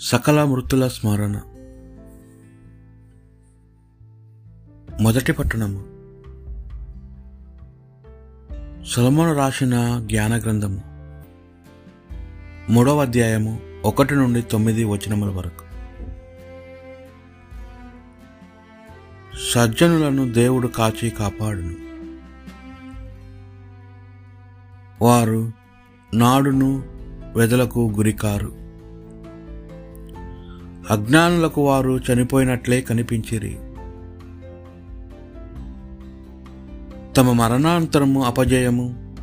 సకల మృతుల స్మరణ. మొదటి పట్టణము. సొలొమోను రాసిన జ్ఞాన గ్రంథము మూడవ అధ్యాయము ఒకటి నుండి తొమ్మిది వచనముల వరకు. సజ్జనులను దేవుడు కాచి కాపాడును. వారు నాడును వెదలకు గురికారు. అజ్ఞానులకు వారు చనిపోయినట్లే కనిపించిరి. తమ మరణాంతరము అపజయము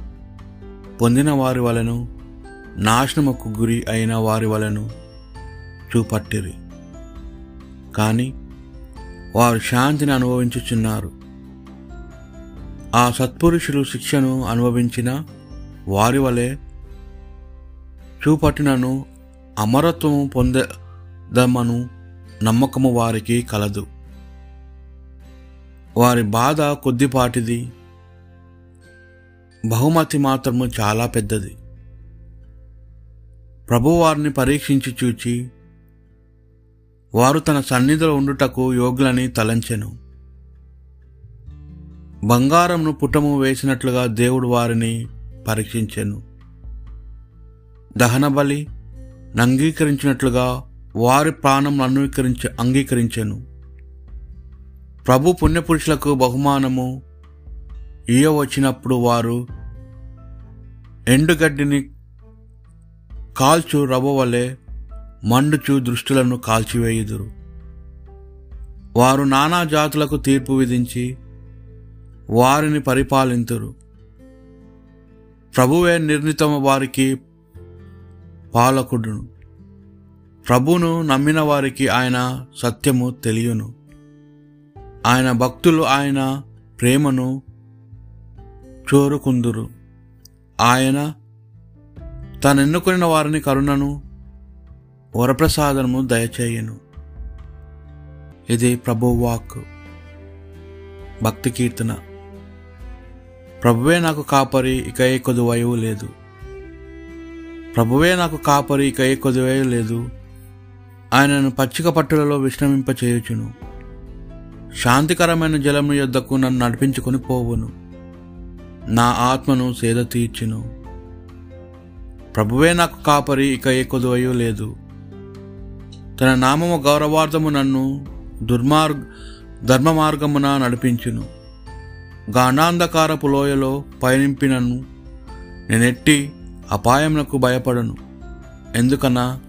పొందిన వారి వలెను నాశనముకు గురి అయిన వారి వలెను చూపట్టిరి. కానీ వారు శాంతిని అనుభవించుచున్నారు. ఆ సత్పురుషులు శిక్షను అనుభవించిన వారి వలె చూపట్టినను అమరత్వము దమను నమ్మకము వారికి కలదు. వారి బాధ కొద్దిపాటిది. బహుమతి మాత్రము చాలా పెద్దది. ప్రభువారిని పరీక్షించి చూచి వారు తన సన్నిధిలో ఉండుటకు యోగులని తలంచెను. బంగారంను పుటము వేసినట్లుగా దేవుడు వారిని పరీక్షించెను. దహన బలి వారి ప్రాణం అంగీకరించ అంగీకరించెను. ప్రభు పుణ్యపురుషులకు బహుమానము. ఇయ వచ్చినప్పుడు వారు ఎండుగడ్డిని కాల్చు రవ్వ వలె మండుచు దృష్టులను కాల్చివేయుదురు. వారు నానా జాతులకు తీర్పు విధించి వారిని పరిపాలింతురు. ప్రభువే నిర్ణీతమ వారికి పాలకుడును. ప్రభును నమ్మిన వారికి ఆయన సత్యము తెలియను. ఆయన భక్తులు ఆయన ప్రేమను చోరుకుందురు. ఆయన తనెన్నుకున్న వారిని కరుణను వరప్రసాదము దయచేయను. ఇది ప్రభువాక్ భక్తి కీర్తన. ప్రభువే నాకు కాపరి ఇక ఏ కొదువయవు లేదు. ప్రభువే నాకు కాపరి ఇక ఏ కొదువయు లేదు. ఆయనను పచ్చిక పట్టులలో విశ్రమింపచేయుచును. శాంతికరమైన జలము యొద్దకు నన్ను నడిపించుకొని పోవును. నా ఆత్మను సేద తీర్చును. ప్రభువే నాకు కాపరి ఇక ఏ కొదువయు లేదు. తన నామము గౌరవార్థము నన్ను దుర్మార్గ ధర్మ మార్గమున నడిపించును. గాఢాంధకారపు లోయలో పయనింపినను. నేనెట్టి అపాయమునకు భయపడను. ఎందుకన్నా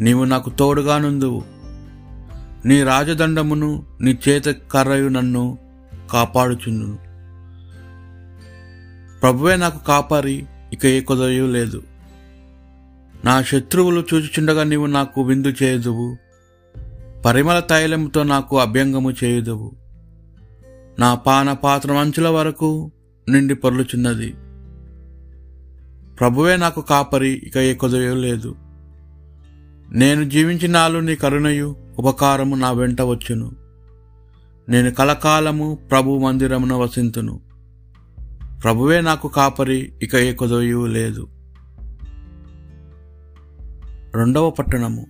నీవు నాకు తోడుగా నుందువు నీ రాజదండమును నీ చేత కర్రయు నన్ను కాపాడుచుందును ప్రభువే నాకు కాపారి ఇక ఏ కుదరయు లేదు. నా శత్రువులు చూచుచుండగా నీవు నాకు విందు చేయుదువు. పరిమళ తైలముతో నాకు అభ్యంగము చేయుదువు. నా పాన పాత్ర అంచుల వరకు నిండి పొర్లుచున్నది. ప్రభువే నాకు కాపరి ఇక ఏ కుదరయు లేదు. నేను జీవించినాలు నీ కరుణయు ఉపకారము నా వెంట వచ్చును. నేను కలకాలము ప్రభు మందిరమున వసింతును. ప్రభువే నాకు కాపరి ఇక ఏ కొదయు లేదు. రెండవ పట్టణము.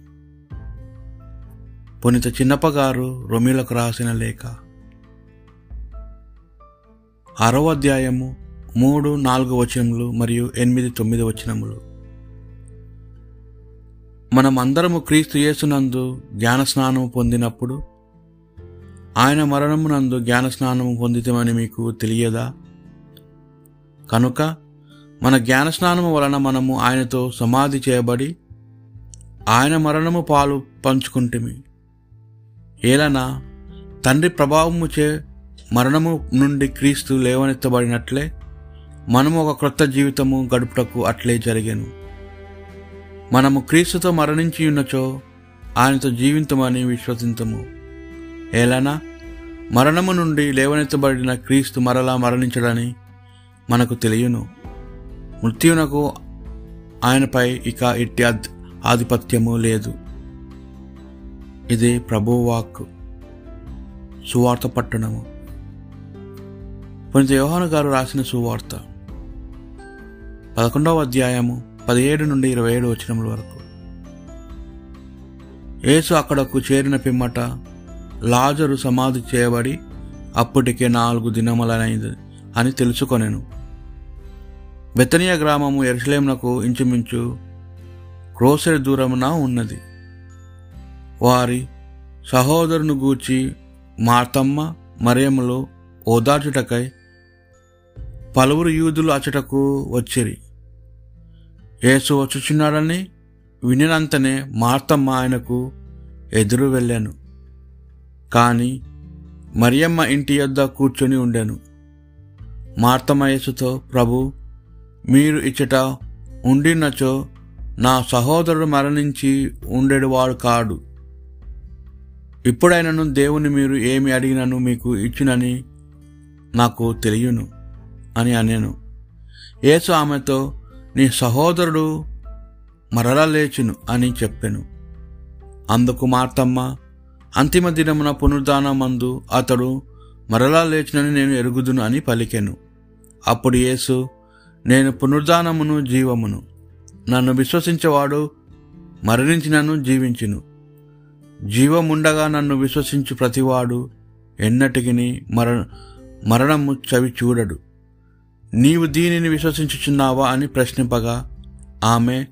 పునిత చిన్నప్పగారు రొమిలకు రాసిన లేఖ. ఆరవ అధ్యాయము మూడు నాలుగు వచనములు మరియు ఎనిమిది తొమ్మిది వచనములు. మనం అందరము క్రీస్తు యేసునందు జ్ఞాన స్నానము పొందినప్పుడు ఆయన మరణమునందు జ్ఞాన స్నానము పొందితమని మీకు తెలియదా? కనుక మన జ్ఞాన స్నానము వలన మనము ఆయనతో సమాధి చేయబడి ఆయన మరణము పాలు పంచుకుంటుమి. ఏలనా తండ్రి ప్రభావము చే మరణము నుండి క్రీస్తు లేవనెత్తబడినట్లే మనము ఒక క్రొత్త జీవితము గడుపుటకు అట్లే జరిగాను. మనము క్రీస్తుతో మరణించి ఉన్నచో ఆయనతో జీవితమని విశ్వసించము ఎలానా మరణము నుండి లేవనెత్తబడిన క్రీస్తు మరలా మరణించడని మనకు తెలియను. మృత్యునకు ఆయనపై ఇక ఇట్టి ఆధిపత్యము లేదు. ఇది ప్రభువాక్ సువార్త పట్టణము. పునీత యోహాను గారు రాసిన సువార్త. పదకొండవ అధ్యాయము పదిహేడు నుండి ఇరవై ఏడు వచనముల వరకు. యేసు అక్కడకు చేరిన పిమ్మట లాజరు సమాధి చేయబడి అప్పటికే నాలుగు దినములనైంది అని తెలుసుకొనెను. బెతనియ గ్రామము ఎరుసలేమునకు ఇంచుమించు క్రోసెడ్ దూరమున ఉన్నది. వారి సహోదరుని గూర్చి మార్తమ్మ మరియములు ఓదార్చుటకై పలువురు యూదులు అచటకు వచ్చిరి. యేసు వచ్చుచున్నాడని వినినంతనే మార్తమ్మ ఆయనకు ఎదురు వెళ్ళాను. కానీ మరియమ్మ ఇంటి యొద్ద కూర్చొని ఉండాను. మార్తమ్మ యేసుతో ప్రభు మీరు ఇచ్చట ఉండినచో నా సహోదరుడు మరణించి ఉండేవాడు కాడు. ఇప్పుడైనను దేవుని మీరు ఏమి అడిగినను మీకు ఇచ్చినని నాకు తెలియను అని అనేను. యేసు ఆమెతో నీ సహోదరుడు మరలా లేచును అని చెప్పెను. అందుకు మార్తమ్మ అంతిమ దినమున పునరుద్ధానమందు అతడు మరలా లేచునని నేను ఎరుగుదును అని పలికెను. అప్పుడు యేసు నేను పునరుద్ధానమును జీవమును నన్ను విశ్వసించేవాడు మరణించినను జీవించును. జీవముండగా నన్ను విశ్వసించు ప్రతివాడు ఎన్నటికి మర మరణము చవి చూడడు నీవు దీనిని విశ్వసించుచున్నావా అని ప్రశ్నింపగా ఆమె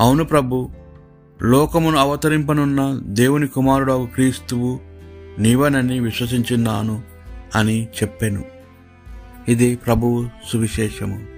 అవును ప్రభు లోకమును అవతరింపనున్న దేవుని కుమారుడు క్రీస్తువు నీవనని విశ్వసించున్నాను అని చెప్పెను. ఇది ప్రభువు సువిశేషము.